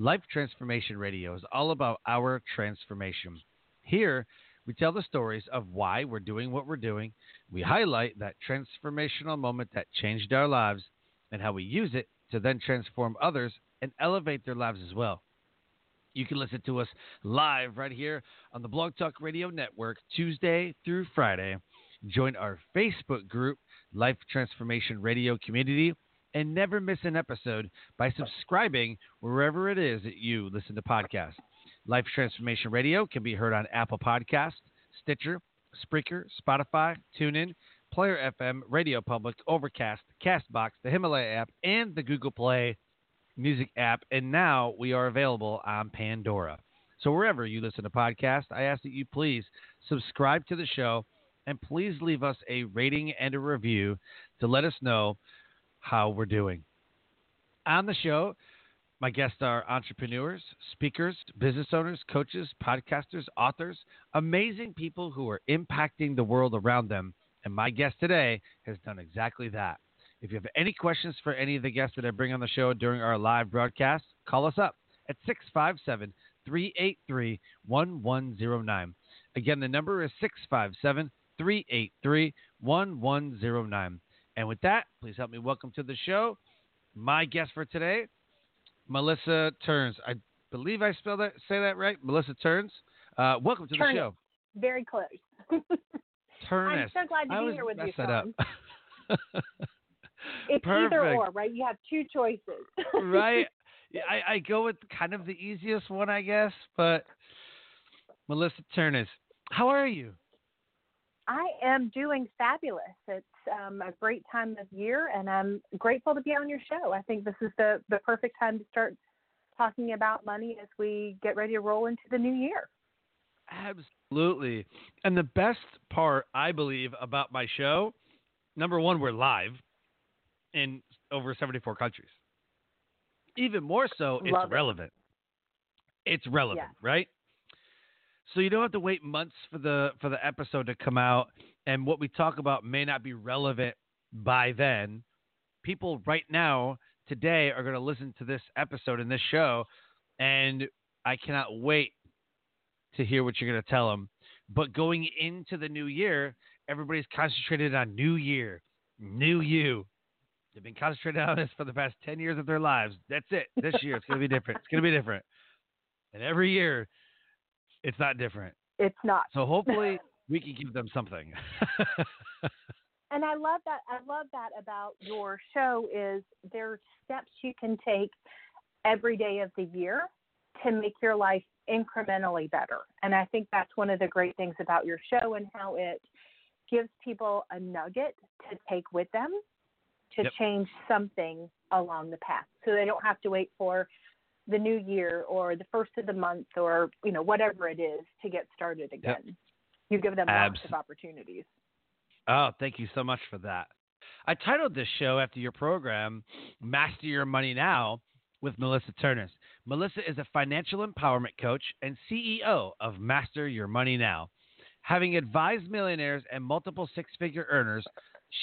Life Transformation Radio is all about our transformation. Here, we tell the stories of why we're doing what we're doing. We highlight that transformational moment that changed our lives and how we use it to then transform others and elevate their lives as well. You can listen to us live right here on the Blog Talk Radio Network Tuesday through Friday. Join our Facebook group, Life Transformation Radio Community and never miss an episode by subscribing wherever it is that you listen to podcasts. Life Transformation Radio can be heard on Apple Podcast, Stitcher, Spreaker, Spotify, TuneIn, Player FM, Radio Public, Overcast, Castbox, the Himalaya app, and the Google Play Music app. And now we are available on Pandora. So wherever you listen to podcasts, I ask that you please subscribe to the show and please leave us a rating and a review to let us know how we're doing. On the show, my guests are entrepreneurs, speakers, business owners, coaches, podcasters, authors, amazing people who are impacting the world around them. And my guest today has done exactly that. If you have any questions for any of the guests that I bring on the show during our live broadcast, call us up at 657 383 1109. Again, the number is 657 383 1109. And with that, please help me welcome to the show my guest for today, Melissa Turns. I believe I spell that, say that right. Melissa Turns. Uh, welcome to Turnus. the show. Very close. Turnus. I'm so glad to I be here with you, that. It's either or, right? You have two choices. right? I, I go with kind of the easiest one, I guess, but Melissa Turnus. How are you? I am doing fabulous. It's um, a great time of year, and I'm grateful to be on your show. I think this is the, the perfect time to start talking about money as we get ready to roll into the new year. Absolutely. And the best part, I believe, about my show, number one, we're live in over 74 countries. Even more so, it's Love it. relevant. It's relevant, Yes. right? So you don't have to wait months for the for the episode to come out, and what we talk about may not be relevant by then. People right now today are going to listen to this episode and this show, and I cannot wait to hear what you're going to tell them. But going into the new year, everybody's concentrated on new year, new you. They've been concentrated on this for the past 10 years of their lives. That's it. This year, it's going to be different. It's going to be different. And every year, it's not different. It's not. So hopefully, we can give them something. And I love that. I love that about your show is there are steps you can take every day of the year to make your life incrementally better. And I think that's one of the great things about your show and how it gives people a nugget to take with them to Yep. change something along the path. So they don't have to wait for the new year or the first of the month or, you know, whatever it is to get started again. You give them lots of opportunities. Oh, thank you so much for that. I titled this show after your program, Master Your Money Now, with Melissa Turnus. Melissa is a financial empowerment coach and CEO of Master Your Money Now. Having advised millionaires and multiple six figure earners,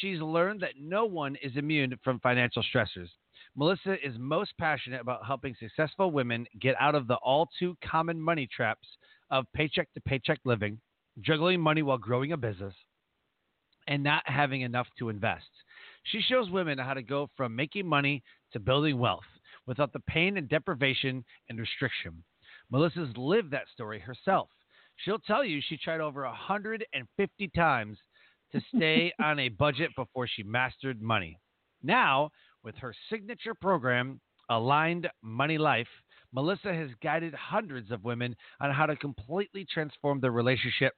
she's learned that no one is immune from financial stressors. Melissa is most passionate about helping successful women get out of the all too common money traps of paycheck to paycheck living, juggling money while growing a business, and not having enough to invest. She shows women how to go from making money to building wealth without the pain and deprivation and restriction. Melissa's lived that story herself. She'll tell you she tried over 150 times to stay on a budget before she mastered money. Now, with her signature program, Aligned Money Life, Melissa has guided hundreds of women on how to completely transform their relationship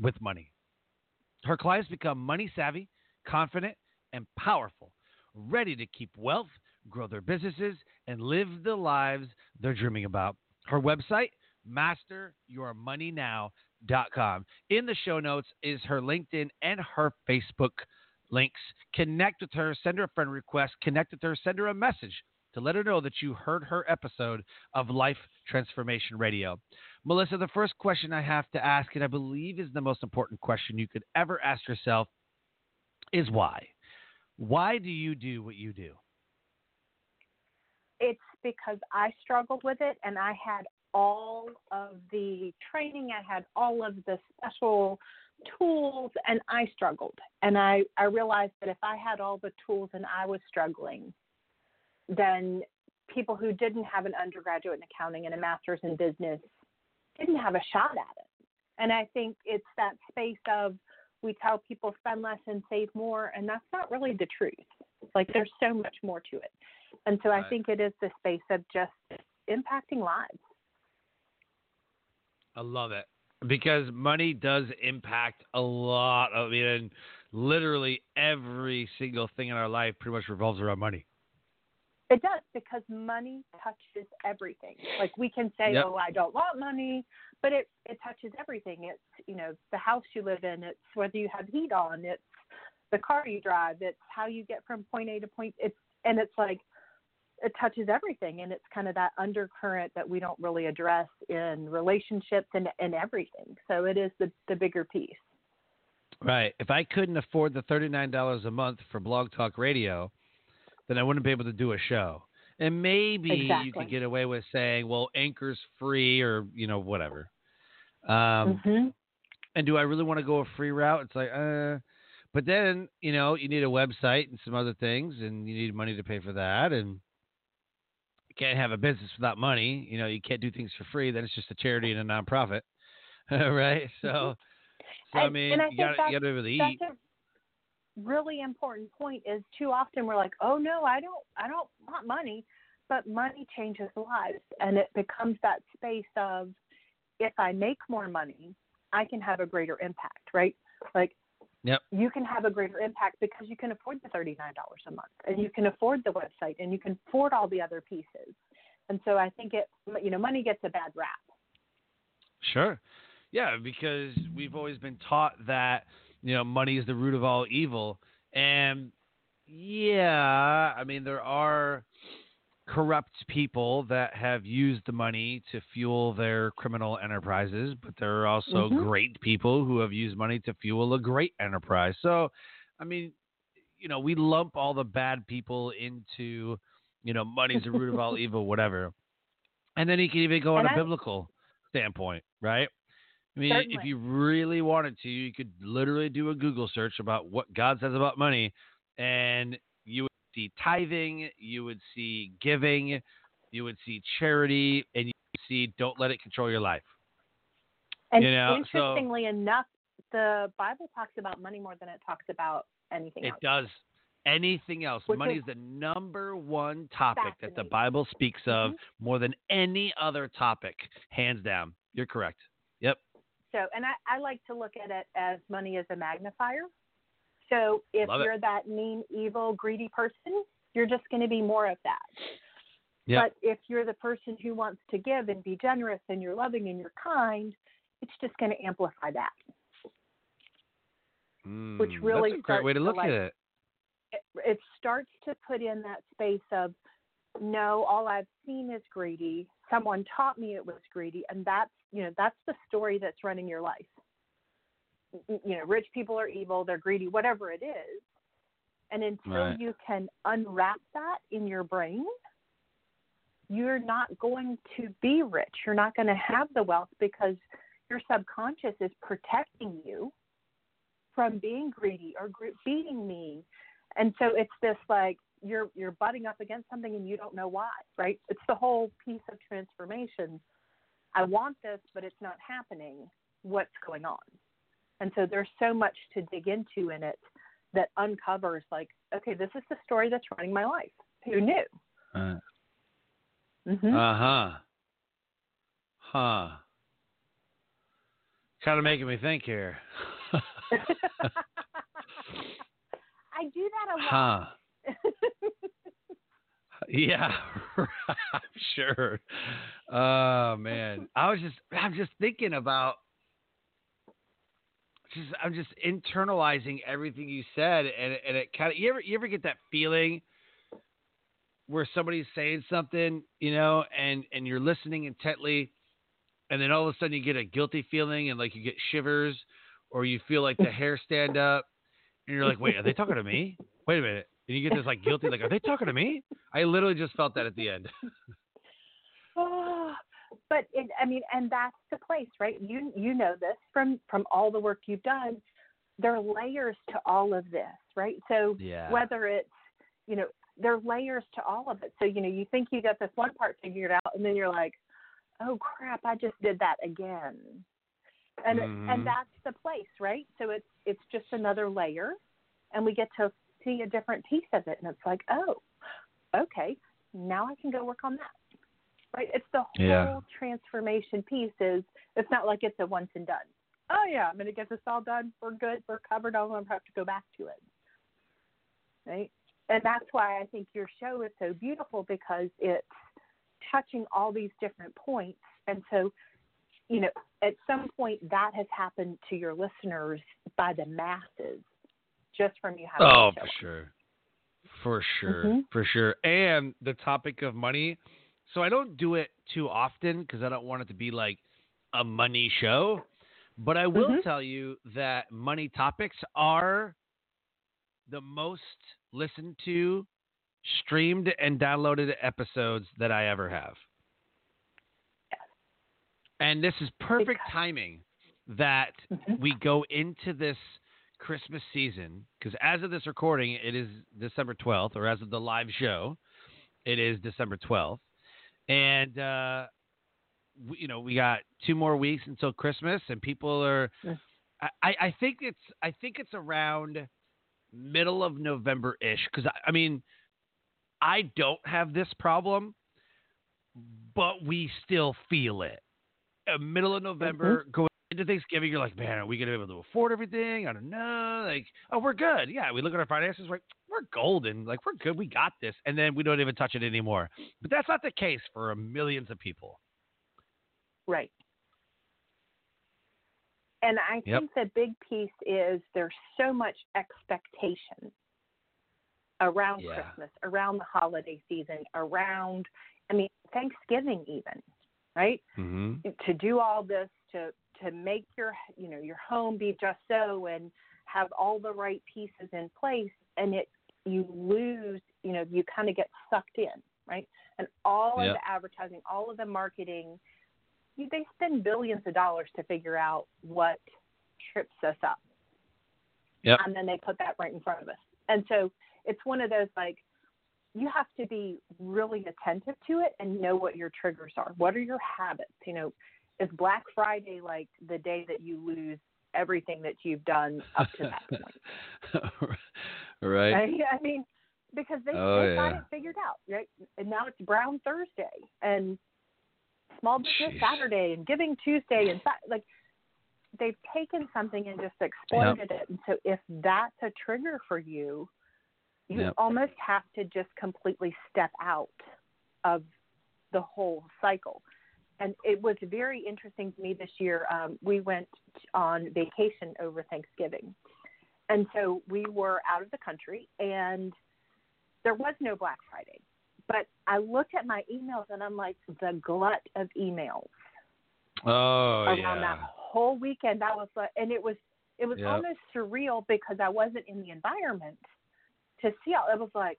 with money. Her clients become money savvy, confident, and powerful, ready to keep wealth, grow their businesses, and live the lives they're dreaming about. Her website, masteryourmoneynow.com. In the show notes is her LinkedIn and her Facebook links. Connect with her, send her a friend request, connect with her, send her a message to let her know that you heard her episode of Life Transformation Radio. Melissa, the first question I have to ask, and I believe is the most important question you could ever ask yourself, is why? Why do you do what you do? It's because I struggled with it and I had all of the training, I had all of the special tools, and I struggled. And I, I realized that if I had all the tools and I was struggling, then people who didn't have an undergraduate in accounting and a master's in business didn't have a shot at it. And I think it's that space of we tell people spend less and save more, and that's not really the truth. Like there's so much more to it. And so right. I think it is the space of just impacting lives. I love it because money does impact a lot. Of, I mean, literally every single thing in our life pretty much revolves around money. It does because money touches everything. Like we can say, yep. "Oh, I don't want money," but it it touches everything. It's you know the house you live in. It's whether you have heat on. It's the car you drive. It's how you get from point A to point. It's and it's like it touches everything, and it's kind of that undercurrent that we don't really address in relationships and and everything. So it is the the bigger piece. Right. If I couldn't afford the thirty nine dollars a month for Blog Talk Radio then I wouldn't be able to do a show. And maybe exactly. you could get away with saying, well, Anchor's free or, you know, whatever. Um, mm-hmm. And do I really want to go a free route? It's like, uh, but then, you know, you need a website and some other things, and you need money to pay for that. And you can't have a business without money. You know, you can't do things for free. Then it's just a charity and a nonprofit. right? So, mm-hmm. so I mean, you got to be able to eat really important point is too often we're like, oh no, I don't, I don't want money, but money changes lives, and it becomes that space of if I make more money, I can have a greater impact, right? Like, yep. you can have a greater impact because you can afford the thirty nine dollars a month, and you can afford the website, and you can afford all the other pieces. And so I think it, you know, money gets a bad rap. Sure. Yeah, because we've always been taught that you know, money is the root of all evil. And yeah, I mean, there are corrupt people that have used the money to fuel their criminal enterprises, but there are also mm-hmm. great people who have used money to fuel a great enterprise. So, I mean, you know, we lump all the bad people into, you know, money's the root of all evil, whatever. And then you can even go on a biblical standpoint, right? I mean, Certainly. if you really wanted to, you could literally do a Google search about what God says about money, and see tithing, you would see giving, you would see charity, and you see don't let it control your life. And you know, interestingly so, enough, the Bible talks about money more than it talks about anything it else. It does. Anything else. Which money is, is, the number one topic that the Bible speaks of mm-hmm. more than any other topic, hands down. You're correct. Yep. So, and I, I like to look at it as money as a magnifier. So, if Love you're it. that mean, evil, greedy person, you're just going to be more of that. Yep. But if you're the person who wants to give and be generous and you're loving and you're kind, it's just going to amplify that. Mm, which really that's a great way to look like, at it. it. It starts to put in that space of no, all I've seen is greedy. Someone taught me it was greedy, and that's you know that's the story that's running your life. You know, rich people are evil, they're greedy, whatever it is. And until right. you can unwrap that in your brain, you're not going to be rich. You're not going to have the wealth because your subconscious is protecting you from being greedy or being mean. And so it's this like you're you're butting up against something and you don't know why, right? It's the whole piece of transformation. I want this, but it's not happening. what's going on. And so there's so much to dig into in it that uncovers like, okay, this is the story that's running my life. Who knew? Uh hmm huh. Huh. Kind of making me think here. I do that a lot. huh. Yeah, I'm sure. Oh man, I was just I'm just thinking about just I'm just internalizing everything you said, and and it kind of you ever you ever get that feeling where somebody's saying something, you know, and and you're listening intently, and then all of a sudden you get a guilty feeling and like you get shivers, or you feel like the hair stand up, and you're like, wait, are they talking to me? Wait a minute, and you get this like guilty, like, are they talking to me? I literally just felt that at the end. But it, I mean, and that's the place, right? You you know this from from all the work you've done. There are layers to all of this, right? So Yeah. whether it's you know there are layers to all of it. So you know you think you got this one part figured out, and then you're like, oh crap, I just did that again. And Mhm. and that's the place, right? So it's it's just another layer, and we get to see a different piece of it, and it's like, oh, okay, now I can go work on that. Right? It's the whole Yeah. transformation piece. Is it's not like it's a once and done. Oh yeah, I'm gonna get this all done. We're good. We're covered. I don't have to go back to it. Right? And that's why I think your show is so beautiful because it's touching all these different points. And so, you know, at some point that has happened to your listeners by the masses just from you having Oh, for sure. For sure. Mhm. For sure. And the topic of money. So I don't do it too often because I don't want it to be like a money show. But I will Mhm. tell you that money topics are the most listened to, streamed, and downloaded episodes that I ever have. And this is perfect Because- timing that Mhm. we go into this Christmas season because as of this recording, it is December 12th, or as of the live show, it is December 12th. And, uh, we, you know, we got two more weeks until Christmas, and people are. I, I think it's I think it's around middle of November ish because I, I mean I don't have this problem, but we still feel it. Uh, middle of November, going into Thanksgiving, you're like, man, are we gonna be able to afford everything? I don't know. Like, oh, we're good. Yeah, we look at our finances, like we're golden. Like we're good. We got this, and then we don't even touch it anymore. But that's not the case for millions of people. Right. And I Yep. think the big piece is there's so much expectation around Yeah. Christmas, around the holiday season, around, I mean, Thanksgiving even, right? Mm-hmm. to do all this to to make your you know your home be just so and have all the right pieces in place and it you lose you know you kind of get sucked in right and all Yep. of the advertising all of the marketing you, they spend billions of dollars to figure out what trips us up Yep. and then they put that right in front of us and so it's one of those like you have to be really attentive to it and know what your triggers are. What are your habits? You know, is Black Friday like the day that you lose everything that you've done up to that point? right. I, I mean, because they, Oh, they got it figured out, right? And now it's Brown Thursday and Small Business Jeez. Saturday and Giving Tuesday and like they've taken something and just exploited it. And so if that's a trigger for you, you Yep. almost have to just completely step out of the whole cycle. And it was very interesting to me this year. Um, we went on vacation over Thanksgiving. And so we were out of the country and there was no Black Friday. But I looked at my emails and I'm like, the glut of emails Oh around yeah. that whole weekend. That was like, and it was it was Yep. almost surreal because I wasn't in the environment to see all. It was like,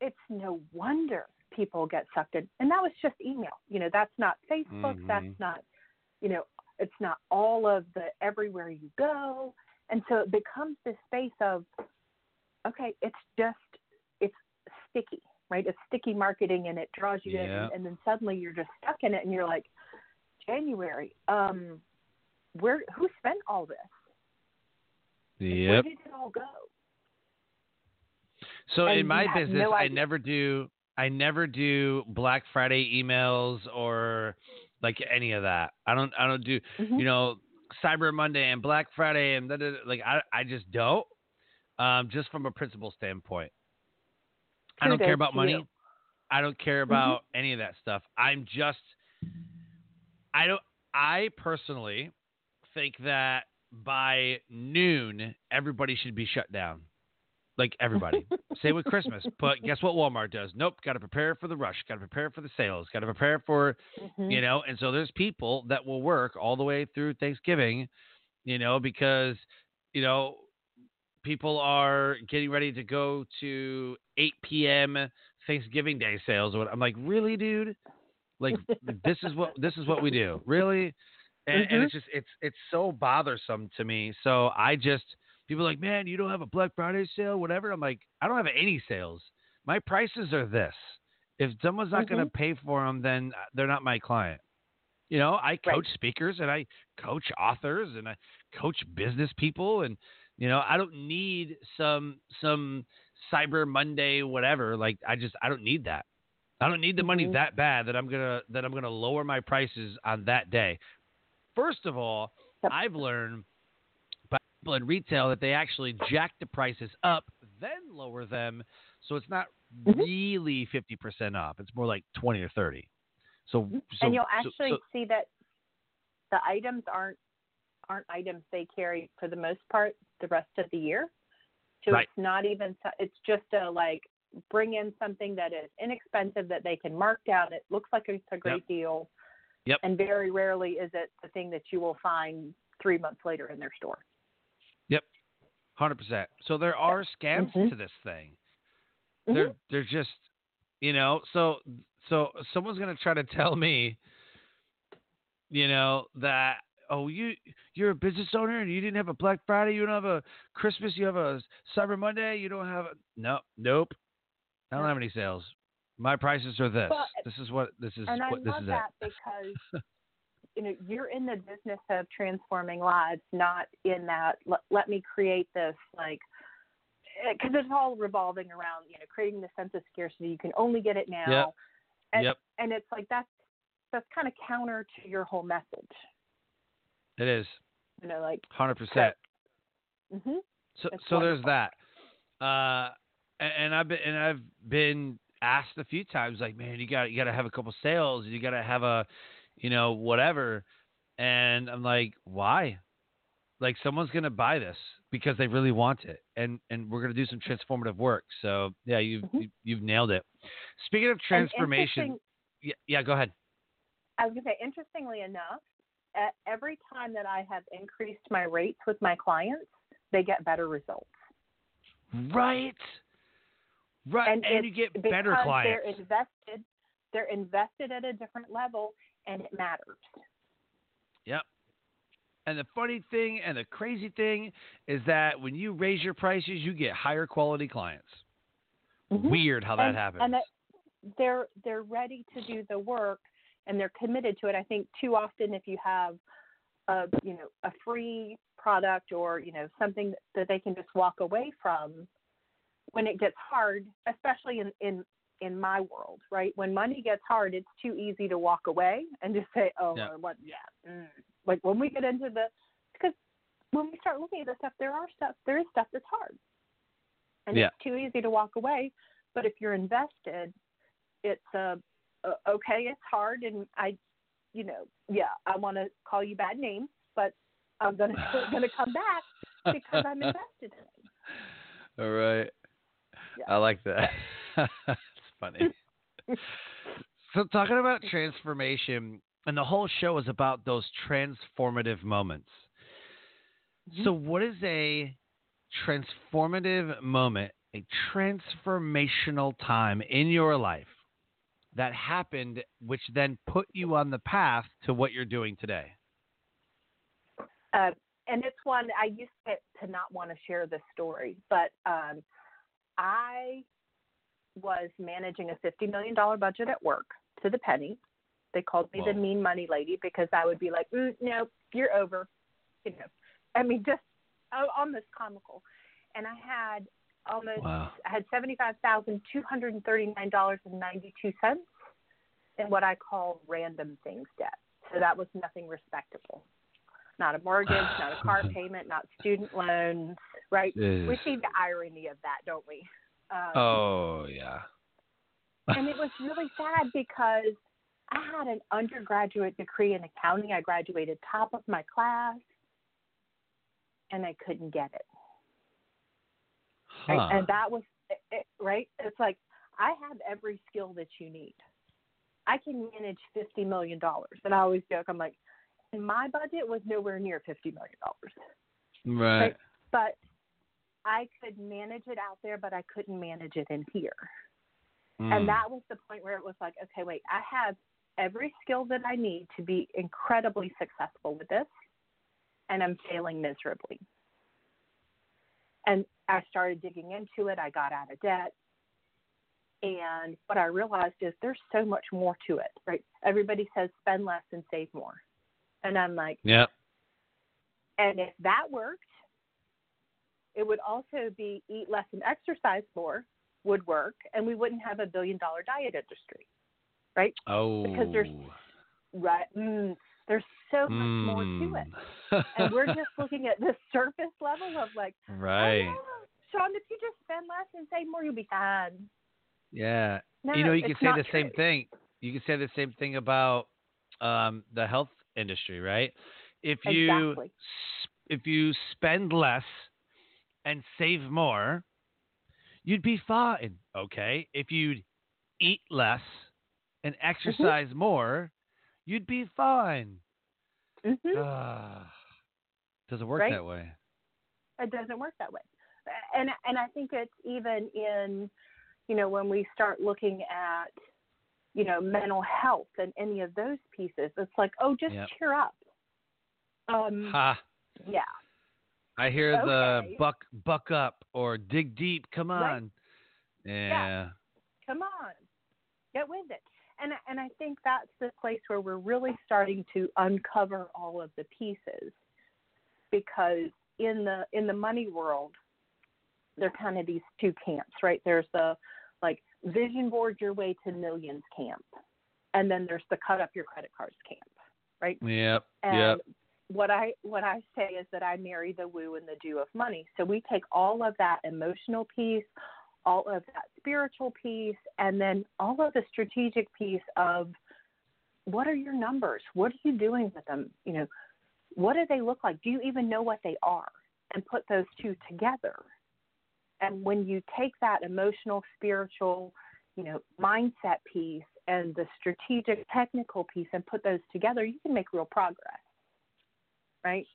it's no wonder people get sucked in, and that was just email. You know, that's not Facebook. Mhm. That's not, you know, it's not all of the everywhere you go, and so it becomes this space of, okay, it's just it's sticky, right? It's sticky marketing, and it draws you in, Yeah. and, and then suddenly you're just stuck in it, and you're like, January. Um, where who spent all this? Yep. Where did it all go? So And in my business, no I never do I never do Black Friday emails or like any of that. I don't I don't do Mhm. you know Cyber Monday and Black Friday and da, da, da, like I I just don't. Um, just from a principle standpoint, I don't care about money. you. I don't care about any of that stuff. I'm just I don't I personally think that by noon everybody should be shut down. Like everybody. Same with Christmas. But guess what Walmart does? Nope, got to prepare for the rush, got to prepare for the sales, got to prepare for, Mhm. you know, and so there's people that will work all the way through Thanksgiving, you know, because, you know, people are getting ready to go to 8 p.m. Thanksgiving Day sales. I'm like, really, dude? Like this is what this is what we do, really? And, and Mhm. it's just it's it's so bothersome to me. So I just people are like, man, you don't have a Black Friday sale, whatever. I'm like, I don't have any sales. My prices are this. If someone's not going to pay for them, then they're not my client. You know, I coach speakers and I coach authors and I coach business people and you know, I don't need some some Cyber Monday whatever. Like I just I don't need that. I don't need the money Mhm. that bad that I'm gonna that I'm gonna lower my prices on that day. First of all, Yep. I've learned in retail that they actually jack the prices up, then lower them, so it's not Mhm. really fifty percent off. It's more like twenty or thirty. So, so and you'll actually so- see that the items aren't aren't items they carry for the most part the rest of the year. So Right. it's not even it's just a like bring in something that is inexpensive that they can mark down. It looks like it's a great deal. Yep. And very rarely is it the thing that you will find three months later in their store. Hundred percent. So there are scams Mhm. to this thing. Mhm. They're they're just you know so so someone's gonna try to tell me you know that oh you you're a business owner and you didn't have a Black Friday you don't have a Christmas you have a Cyber Monday you don't have a no nope I don't have any sales my prices are this Well, this is what this is and I what this love is that because you know you're in the business of transforming lives, not in that let, let me create this like because it's all revolving around you know creating the sense of scarcity. You can only get it now, Yep. and Yep. and it's like that's that's kind of counter to your whole message. it is You know, like hundred percent hmm So so there's that. Uh, and, and I've been and I've been asked a few times, like, man, you got you got to have a couple sales, you got to have a, you know, whatever. And I'm like, why? Like someone's gonna buy this because they really want it, and and we're gonna do some transformative work. So yeah, you've Mhm. you, you've nailed it. Speaking of transformation, yeah, yeah, go ahead. I was to say, interestingly enough, at every time that I have increased my rates with my clients, they get better results. Right, right, and, it's you get better clients. They're invested. They're invested at a different level, and it matters. Yep. And the funny thing and the crazy thing is that when you raise your prices, you get higher quality clients. Mm-hmm. Weird how that and, happens. And that they're they're ready to do the work, and they're committed to it. I think too often, if you have a you know a free product or you know something that they can just walk away from, when it gets hard, especially in in in my world, right? When money gets hard, it's too easy to walk away and just say, "Oh, Yeah. What? Yeah." Mm. Like when we get into the, because when we start looking at this stuff, there are stuff, there is stuff that's hard, and Yeah. it's too easy to walk away. But if you're invested, it's uh, okay. It's hard, and I, you know, yeah, I want to call you bad names, but I'm gonna gonna come back because I'm invested in it. All right. Yeah. I like that. funny. so talking about transformation, and the whole show is about those transformative moments. Mm-hmm. So what is a transformative moment, a transformational time in your life that happened which then put you on the path to what you're doing today? Uh, and it's one I used to, to not want to share this story, but um, I was managing a fifty million dollar budget at work to the penny. They called me the mean money lady because I would be like, mm, "No, you're over. you know, I mean, just oh, almost comical. And I had almost, Wow. I had seventy-five thousand two hundred and thirty-nine dollars and ninety-two cents in what I call random things debt. So that was nothing respectable. Not a mortgage, not a car payment, not student loans, right? We see the irony of that, don't we? Um, Oh yeah. and it was really sad because I had an undergraduate degree in accounting. I graduated top of my class, and I couldn't get it. Right? And that was it, right. It's like I have every skill that you need. I can manage fifty million dollars, and I always joke. I'm like, and my budget was nowhere near fifty million dollars, right. but I could manage it out there, but I couldn't manage it in here. Mm. And that was the point where it was like, okay, wait, I have every skill that I need to be incredibly successful with this, and I'm failing miserably. And I started digging into it. I got out of debt. And what I realized is there's so much more to it, right? Everybody says spend less and save more. And I'm like, yeah. and if that worked, it would also be eat less and exercise more would work, and we wouldn't have a billion dollar diet industry, right? Oh. Because there's Right. Mm, there's so much more to it, Mm. and we're just looking at the surface level of like, oh, right. yeah, Sean, if you just spend less and save more, you'll be fine. Yeah. No, you know, you can say the same thing. You can say the same thing about um, the health industry, right? If you Exactly. if you spend less and save more, you'd be fine. Okay. If you'd eat less and Mm-hmm. exercise more, you'd be fine. hmm Ah, doesn't work Right? that way. it doesn't work that way and and i think it's even in you know when we start looking at you know mental health and any of those pieces it's like oh just Yep. cheer up um Ha. yeah I hear the buck buck up or dig deep. Come Right. on. Yeah. come on get with it and and i think that's the place where we're really starting to uncover all of the pieces because in the in the money world there are kind of these two camps right there's the like vision board your way to millions camp and then there's the cut up your credit cards camp right Yep. and Yep. What I what I say is that I marry the woo and the do of money. So we take all of that emotional piece, all of that spiritual piece, and then all of the strategic piece of what are your numbers? What are you doing with them? You know, what do they look like? Do you even know what they are? And put those two together. And when you take that emotional, spiritual, you know, mindset piece and the strategic technical piece and put those together, you can make real progress. Right?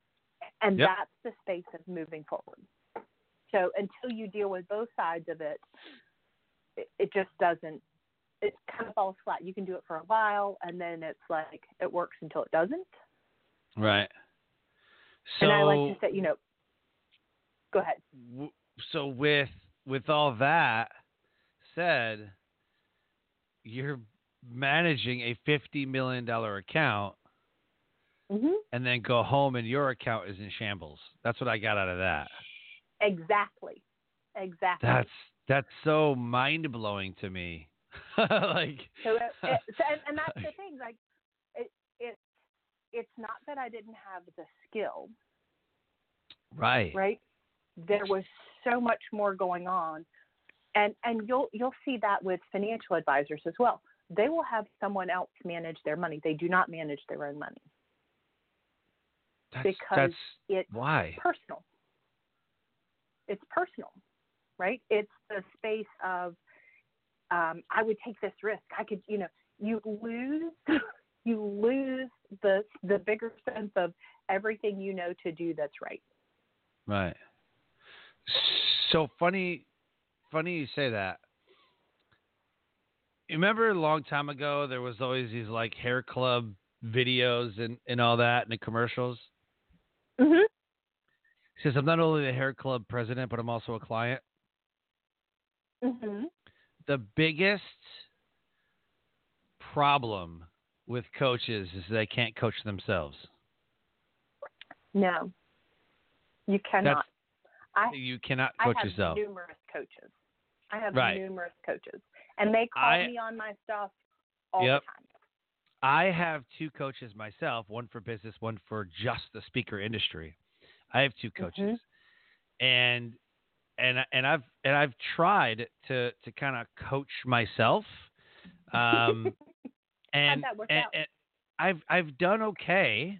And Yep. that's the space of moving forward. So until you deal with both sides of it, it, it just doesn't it kind of falls flat. You can do it for a while and then it's like it works until it doesn't. Right. So and I like to say, you know, go ahead. w- so with with all that said, you're managing a fifty million dollar account hmm and then go home and your account is in shambles. That's what I got out of that. Exactly. Exactly. That's that's so mind blowing to me. like So, it, it, so and, and that's the thing. Like, it, it, it's not that I didn't have the skill, right. right? There was so much more going on, and and you'll you'll see that with financial advisors as well. They will have someone else manage their money. They do not manage their own money. That's because that's It's why. personal. It's personal, right? It's the space of um, I would take this risk. I could, you know, you lose you lose the the bigger sense of everything you know to do that's right. Right. So funny, funny you say that. You remember a long time ago there was always these like hair club videos and, and all that and the commercials. Mm-hmm. Says I'm not only the hair club president, but I'm also a client. Mm-hmm. The biggest problem with coaches is they can't coach themselves. No, you cannot. I, you cannot coach I have yourself. numerous coaches. I have Right. numerous coaches, and they call I- me on my stuff all Yep. the time. I have two coaches myself, one for business, one for just the speaker industry. I have two coaches. And and and I've and I've tried to to kind of coach myself. Um and, and, and I've I've done okay.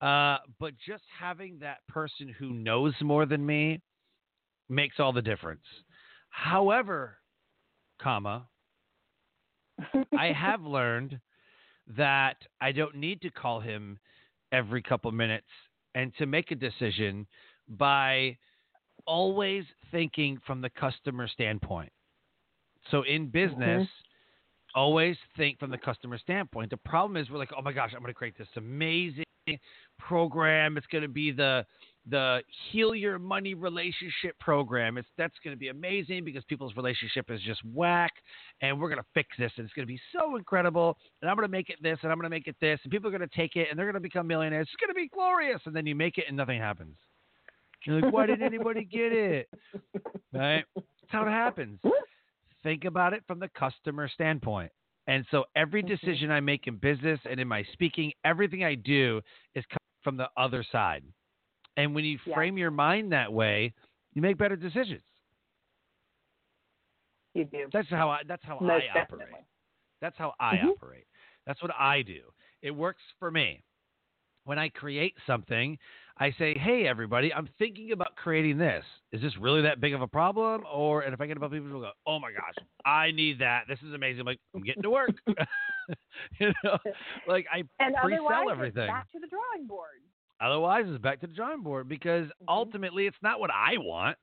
Uh but just having that person who knows more than me makes all the difference. However, comma, I have learned that I don't need to call him every couple minutes and to make a decision by always thinking from the customer standpoint. So in business, always think from the customer standpoint. The problem is we're like, oh my gosh, I'm going to create this amazing program. It's going to be the the heal your money relationship program. It's that's going to be amazing because people's relationship is just whack, and we're going to fix this, and it's going to be so incredible. And I'm going to make it this, and I'm going to make it this, and people are going to take it, and they're going to become millionaires. It's going to be glorious, and then you make it, and nothing happens. You're like, why didn't anybody get it? Right? That's how it happens. Think about it from the customer standpoint. And so every Mhm. decision I make in business and in my speaking, everything I do is coming from the other side. And when you Yeah. frame your mind that way, you make better decisions. You do. That's how I that's how Most I operate. definitely. That's how I Mhm. operate. That's what I do. It works for me. When I create something, I say, "Hey, everybody, I'm thinking about creating this. Is this really that big of a problem?" Or, and if I get about people who go, "Oh my gosh, I need that. This is amazing." I'm like, "I'm getting to work." you know, like I And pre-sell everything. back to the drawing board. Otherwise, it's back to the drawing board because Mhm. ultimately, it's not what I want.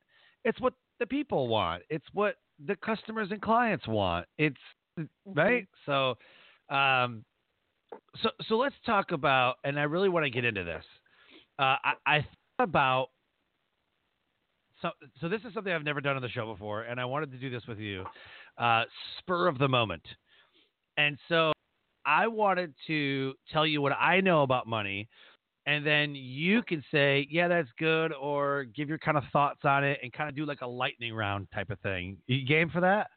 It's what the people want. It's what the customers and clients want. It's right. So, um, so so let's talk about, and I really want to get into this. Uh, I, I thought about so so this is something I've never done on the show before, and I wanted to do this with you. Uh, spur of the moment, and so I wanted to tell you what I know about money, and then you can say, yeah, that's good, or give your kind of thoughts on it, and kind of do like a lightning round type of thing. You game for that?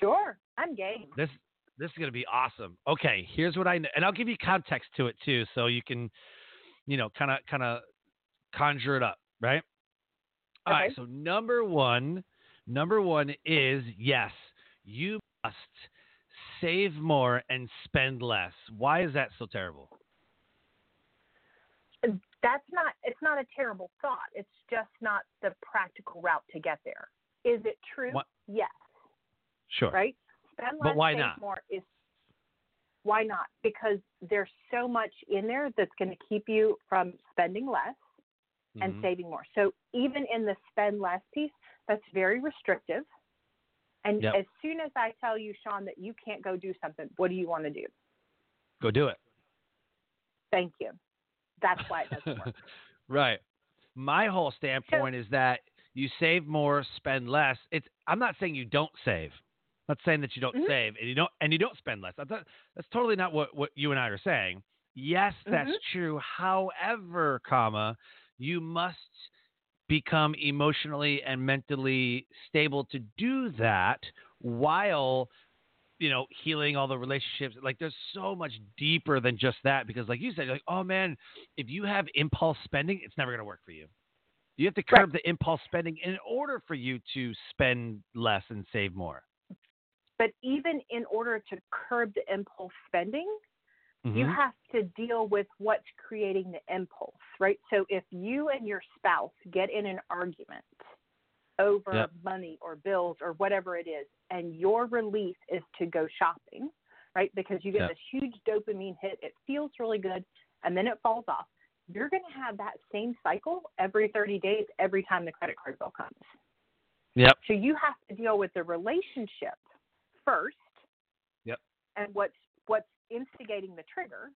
Sure, I'm game. This this is going to be awesome. Okay, here's what I know, and I'll give you context to it too, so you can, you know, kind of kind of conjure it up, right? All right. Okay. So number one, number one is yes, you must save more and spend less. Why is that so terrible? That's not. It's not a terrible thought. It's just not the practical route to get there. Is it true? What- Yes. Sure. Right. Spend But less, why not? more is. Why not? Because there's so much in there that's going to keep you from spending less and Mhm. saving more. So even in the spend less piece, that's very restrictive. And Yep. as soon as I tell you, Sean, that you can't go do something, what do you want to do? Go do it. Thank you. That's why it doesn't work. right. My whole standpoint is that you save more, spend less. It's I'm not saying you don't save. I'm not saying that you don't Mhm. save and you don't and you don't spend less. That's, not, that's totally not what, what you and I are saying. Yes, that's Mhm. true. However, comma, you must become emotionally and mentally stable to do that while you know healing all the relationships like there's so much deeper than just that because like you said like oh man if you have impulse spending it's never going to work for you you have to Right. curb the impulse spending in order for you to spend less and save more But even in order to curb the impulse spending, you Mhm. have to deal with what's creating the impulse, right? So if you and your spouse get in an argument over Yep. money or bills or whatever it is, and your relief is to go shopping, right? Because you get Yep. this huge dopamine hit, it feels really good, and then it falls off. You're going to have that same cycle every 30 days, every time the credit card bill comes. yep So you have to deal with the relationship first. Yep. And what's what's instigating the trigger.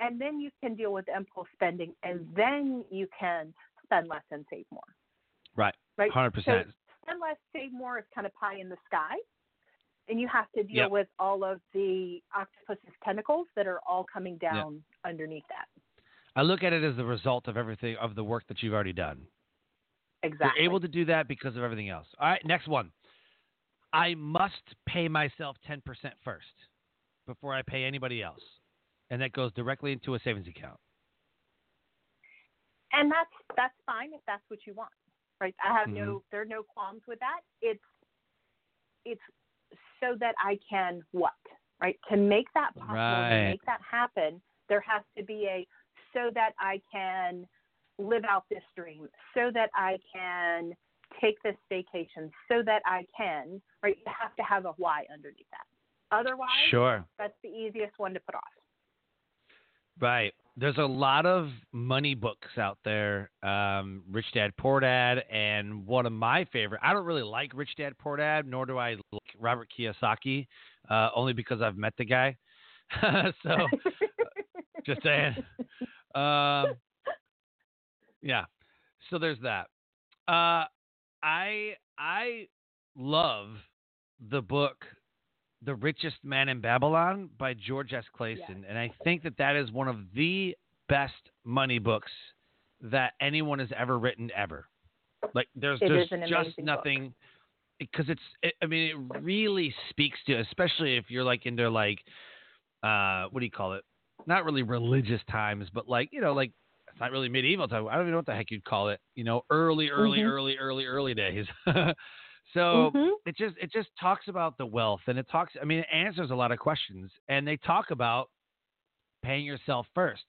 And then you can deal with impulse spending and then you can spend less and save more. right Right? 100% So spend less, save more is kind of pie in the sky. And you have to deal Yep. with all of the octopus's tentacles that are all coming down underneath that. I look at it as the result of everything of the work that you've already done. Exactly. You're able to do that because of everything else. All right, next one. I must pay myself 10% first before I pay anybody else. And that goes directly into a savings account. And that's that's fine if that's what you want. Right? I have Mhm. no there are no qualms with that. It's it's so that I can what? Right? To make that possible, Right. to make that happen, there has to be a so that I can live out this dream, so that I can take this vacation, so that I can, right? You have to have a why underneath that. Otherwise, Sure. that's the easiest one to put off. Right. There's a lot of money books out there, um, Rich Dad Poor Dad, and one of my favorite. I don't really like Rich Dad Poor Dad, nor do I like Robert Kiyosaki, uh, only because I've met the guy. so just saying. Um, yeah. So there's that. Uh, I I love the book the Richest Man in Babylon by George S. Clason. And I think that that is one of the best money books that anyone has ever written ever. Like there's It there's just book. nothing because it's it, I mean it really speaks to especially if you're like into like uh what do you call it? Not really religious times, but like, you know, like it's not really medieval time. I don't even know what the heck you'd call it. You know, early, early, Mhm. early, early, early days. so Mhm. it just it just talks about the wealth and it talks i mean it answers a lot of questions and they talk about paying yourself first.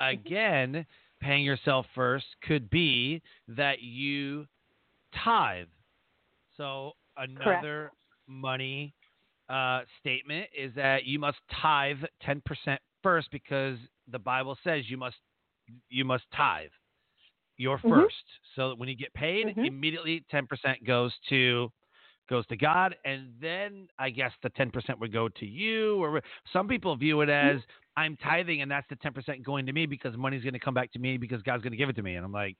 Again paying yourself first could be that you tithe. So another money uh, statement is that you must tithe 10% first because the bible says you must you must tithe your 1st Mhm. so that when you get paid Mhm. immediately 10% goes to goes to god and then i guess the 10% would go to you or some people view it as i'm tithing and that's the 10% going to me because money's going to come back to me because god's going to give it to me and i'm like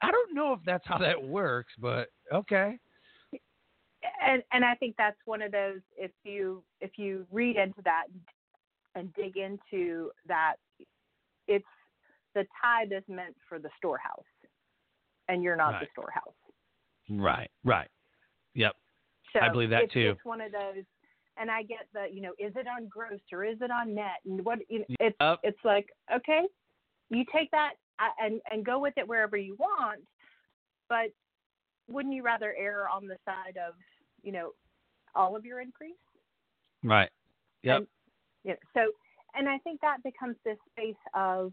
i don't know if that's how that works but okay and and I think that's one of those if you if you read into that and dig into that it's the tithe is meant for the storehouse and you're not the storehouse. right right. Yep. So I believe that it's, too. It's one of those and I get the you know is it on gross or is it on net? And what you know, it's Yep. it's like okay you take that and and go with it wherever you want but wouldn't you rather err on the side of you know all of your increase? Right. Yep. And, you know, so, and I think that becomes this space of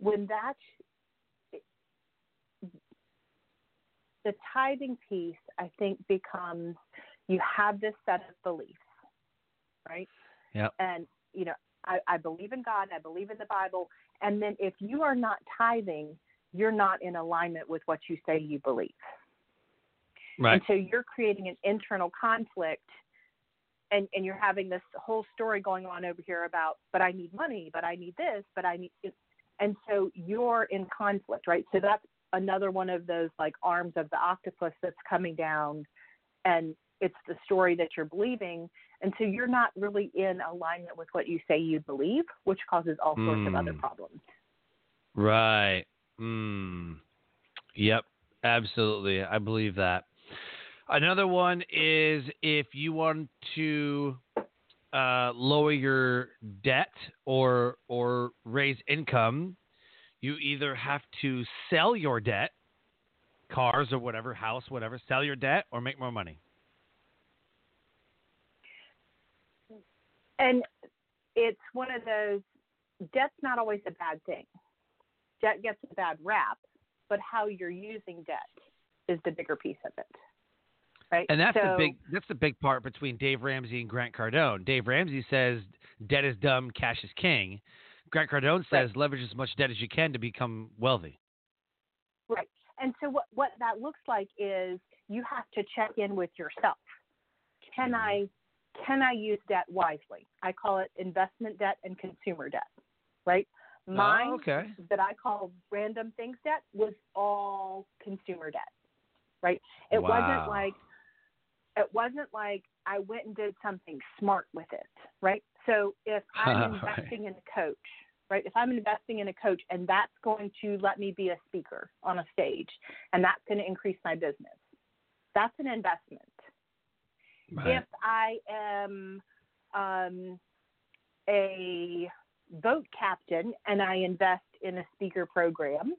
when that the tithing piece, I think, becomes you have this set of beliefs, right? Yep. And you know, I, I believe in God, I believe in the Bible, and then if you are not tithing, you're not in alignment with what you say you believe. right And so you're creating an internal conflict and, and you're having this whole story going on over here about, but I need money, but I need this, but I need, and so you're in conflict, right? So that's another one of those like arms of the octopus that's coming down and it's the story that you're believing. And so you're not really in alignment with what you say you believe, which causes all sorts of other Mm. problems. Right. Mm. Yep. Absolutely. I believe that. Another one is if you want to uh, lower your debt or or raise income, you either have to sell your debt, cars or whatever, house, whatever, sell your debt or make more money. And it's one of those debt's not always a bad thing. Debt gets a bad rap, but how you're using debt is the bigger piece of it. Right? And that's the big that's the big part between Dave Ramsey and Grant Cardone. Dave Ramsey says debt is dumb, cash is king. Grant Cardone says leverage as much debt as you can to become wealthy. Right. And so what what that looks like is you have to check in with yourself. Can Mhm. I can I use debt wisely? I call it investment debt and consumer debt. Right? Mine oh, okay. that I call random things debt was all consumer debt. Right? It Wow. wasn't like it wasn't like I went and did something smart with it, right? So if I'm Right. investing in a coach, right? If I'm investing in a coach and that's going to let me be a speaker on a stage and that's going to increase my business, that's an investment. Right. If I am um, a boat captain and I invest in a speaker program,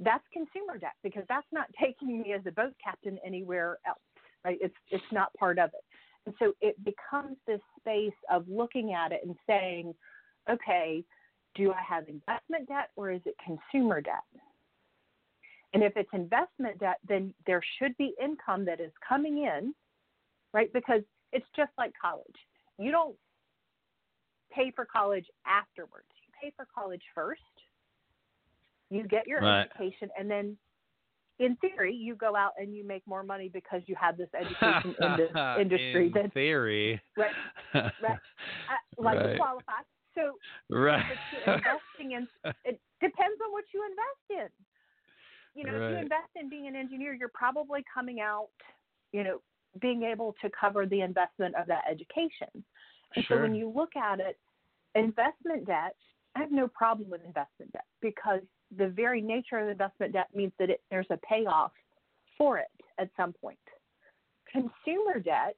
that's consumer debt because that's not taking me as a boat captain anywhere else, right? It's it's not part of it. And so it becomes this space of looking at it and saying, okay, do I have investment debt or is it consumer debt? And if it's investment debt, then there should be income that is coming in, right? Because it's just like college. You don't pay for college afterwards. You pay for college first. You get your Right. education, and then, in theory, you go out and you make more money because you have this education in this industry. In that theory. Right, right. uh, like Right. to qualify. So Right. investing in it depends on what you invest in. You know, if you invest in being an engineer, you're probably coming out, you know, being able to cover the investment of that education. And so when you look at it, investment debt, I have no problem with investment debt because the very nature of investment debt means that it, there's a payoff for it at some point. Consumer debt,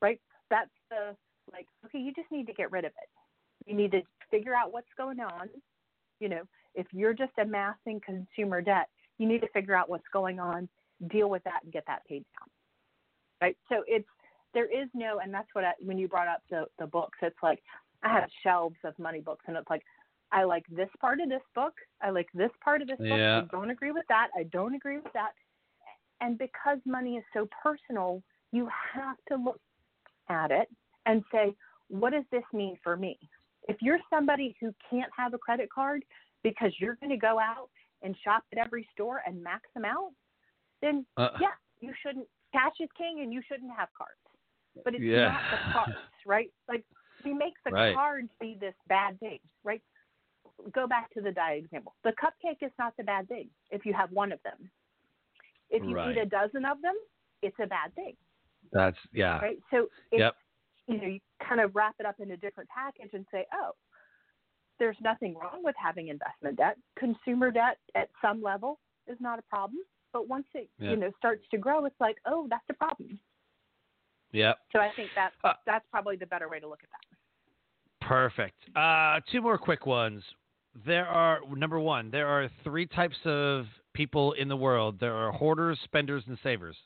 right? That's the like, okay, you just need to get rid of it. You need to figure out what's going on. You know, if you're just amassing consumer debt, you need to figure out what's going on, deal with that, and get that paid down. Right? So it's there is no, and that's what I, when you brought up the the books, it's like I have shelves of money books, and it's like I like this part of this book, I like this part of this Yeah. book. I don't agree with that. I don't agree with that. And because money is so personal, you have to look at it and say, what does this mean for me? If you're somebody who can't have a credit card because you're going to go out and shop at every store and max them out, then Uh, yeah, you shouldn't. Cash is king, and you shouldn't have cards. But it's Yeah. not the cards, right? Like we make the Right. cards be this bad thing, right? Go back to the diet example. The cupcake is not the bad thing if you have one of them. If you Right. eat a dozen of them, it's a bad thing That's yeah. right? So it's, Yep. you know, you kind of wrap it up in a different package and say, oh, there's nothing wrong with having investment debt. Consumer debt at some level is not a problem, but once it Yeah. you know starts to grow, it's like, oh, that's a problem. Yep. So I think that Uh, that's probably the better way to look at that. Perfect. Uh, two more quick ones. There are number one. There are three types of people in the world. There are hoarders, spenders, and savers.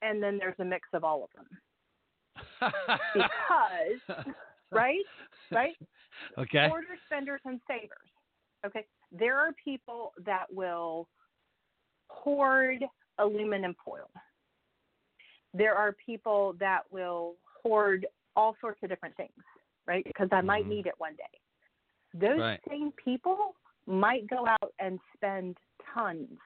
And then there's a mix of all of them because, right, right, Okay. hoarders, spenders, and savers. Okay, there are people that will hoard aluminum foil. There are people that will hoard all sorts of different things, right? Because I might Mhm. need it one day. Those Right. same people might go out and spend tons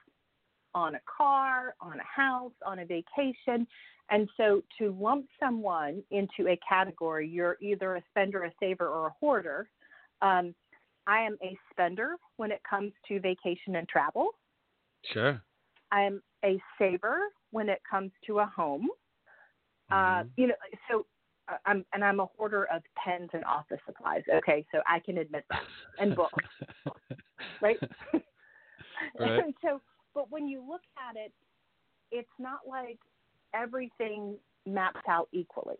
on a car, on a house, on a vacation. And so to lump someone into a category, you're either a spender, a saver, or a hoarder. Um, I am a spender when it comes to vacation and travel. Sure. I am a saver when it comes to a home. Uh, Mhm. you know, so uh, I'm and I'm a hoarder of pens and office supplies. Okay, so I can admit that, and books, right? Right. and so, but when you look at it, it's not like everything maps out equally,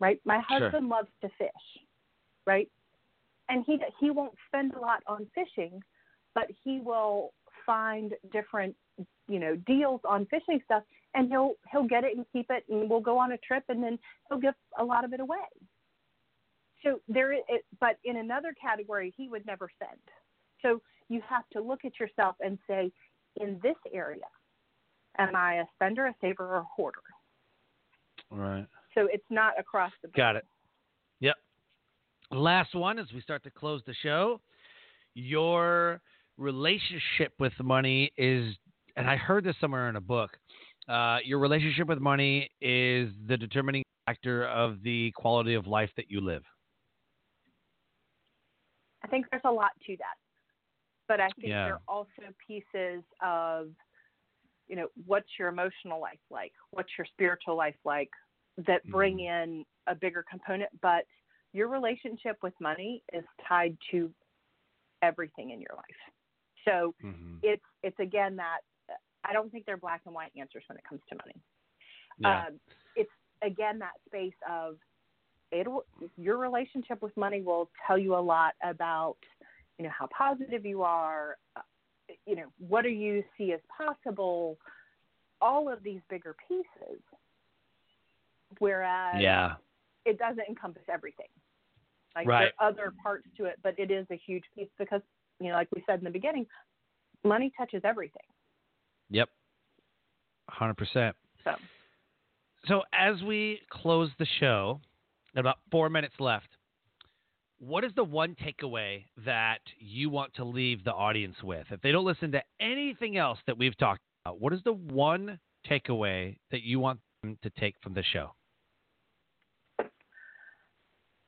right? My Sure. husband loves to fish, right? And he he won't spend a lot on fishing, but he will find different you know deals on fishing stuff and he'll he'll get it and keep it and we'll go on a trip and then he'll give a lot of it away so there is it, but in another category he would never send so you have to look at yourself and say in this area am i a spender a saver or a hoarder Right. so it's not across the board Got it. Yep. Last one as we start to close the show. Your relationship with money is, and I heard this somewhere in a book. Uh, your relationship with money is the determining factor of the quality of life that you live. I think there's a lot to that. But I think Yeah. there are also pieces of, you know, what's your emotional life like? What's your spiritual life like that bring in a bigger component? But your relationship with money is tied to everything in your life. So mm-hmm. it's it's again that I don't think they're black and white answers when it comes to money. Yeah. Um, it's again that space of it your relationship with money will tell you a lot about you know how positive you are uh, you know what do you see as possible all of these bigger pieces whereas yeah it doesn't encompass everything like right. there are other parts to it but it is a huge piece because you know like we said in the beginning money touches everything yep 100% so so as we close the show about four minutes left. What is the one takeaway that you want to leave the audience with? If they don't listen to anything else that we've talked about, what is the one takeaway that you want them to take from the show?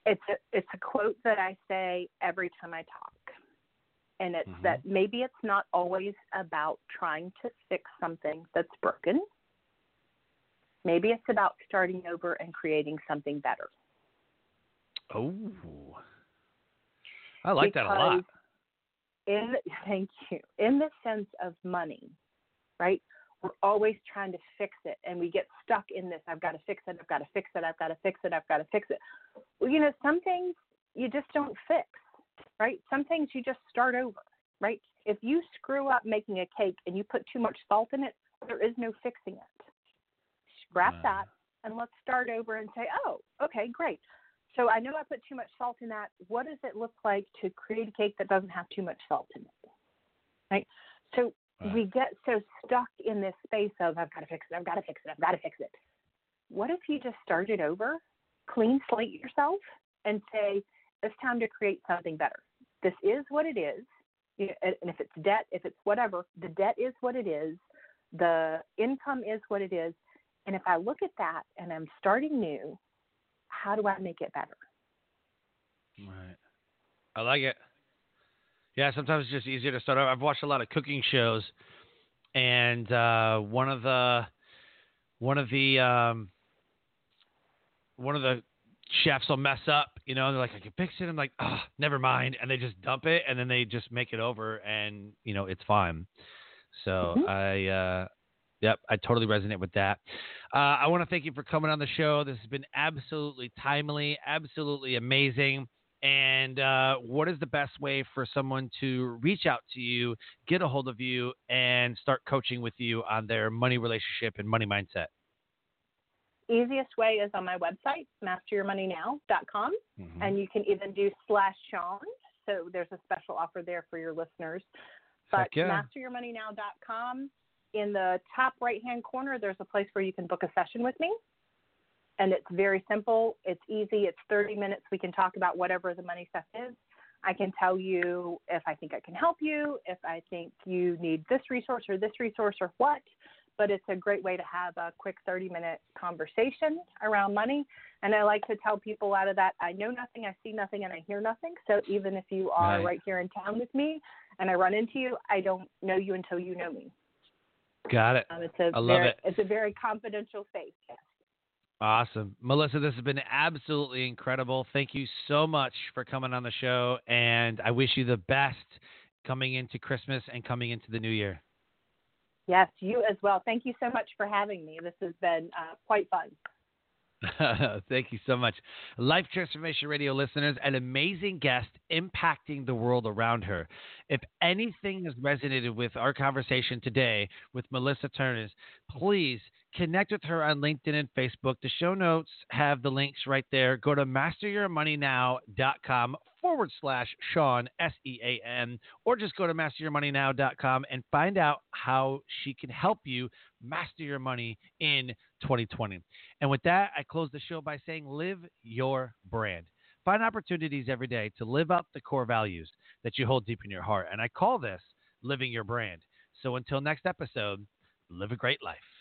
It's a, it's a quote that I say every time I talk. And it's mm-hmm. that maybe it's not always about trying to fix something that's broken. Maybe it's about starting over and creating something better. Oh, I like because that a lot. In thank you. In the sense of money, right? We're always trying to fix it, and we get stuck in this. I've got to fix it. I've got to fix it. I've got to fix it. I've got to fix it. Well, you know, some things you just don't fix, right? Some things you just start over, right? If you screw up making a cake and you put too much salt in it, there is no fixing it. Scrap that and let's start over and say, oh, okay, great. So I know I put too much salt in that. What does it look like to create a cake that doesn't have too much salt in it? Right? So we get so stuck in this space of I've got to fix it, I've got to fix it, I've got to fix it. What if you just started over, clean slate yourself, and say, it's time to create something better. This is what it is. And if it's debt, if it's whatever, the debt is what it is. The income is what it is. And if I look at that and I'm starting new how do I make it better? Right. I like it. Yeah, sometimes it's just easier to start. I've watched a lot of cooking shows, and uh, one of the one of the um, one of the chefs will mess up, you know, they're like, I can fix it. I'm like, oh, never mind. And they just dump it and then they just make it over and, you know, it's fine. So mm-hmm. I, uh, Yep, I totally resonate with that. Uh, I want to thank you for coming on the show. This has been absolutely timely, absolutely amazing. And uh, what is the best way for someone to reach out to you, get a hold of you, and start coaching with you on their money relationship and money mindset? Easiest way is on my website, masteryourmoneynow.com. Mm-hmm. And you can even do slash Sean. So there's a special offer there for your listeners. But yeah. masteryourmoneynow.com in the top right hand corner, there's a place where you can book a session with me. And it's very simple, it's easy, it's 30 minutes. We can talk about whatever the money stuff is. I can tell you if I think I can help you, if I think you need this resource or this resource or what. But it's a great way to have a quick 30 minute conversation around money. And I like to tell people out of that, I know nothing, I see nothing, and I hear nothing. So even if you are right, right here in town with me and I run into you, I don't know you until you know me. Got it. Um, it's a I love very, it. It's a very confidential space. Yes. Awesome. Melissa, this has been absolutely incredible. Thank you so much for coming on the show, and I wish you the best coming into Christmas and coming into the new year. Yes, you as well. Thank you so much for having me. This has been uh, quite fun. Thank you so much. Life Transformation Radio listeners, an amazing guest impacting the world around her. If anything has resonated with our conversation today with Melissa Ternus, please connect with her on LinkedIn and Facebook. The show notes have the links right there. Go to masteryourmoneynow.com forward slash Sean, S E A N, or just go to masteryourmoneynow.com and find out how she can help you master your money in 2020. And with that, I close the show by saying live your brand. Find opportunities every day to live up the core values that you hold deep in your heart. And I call this living your brand. So until next episode, live a great life.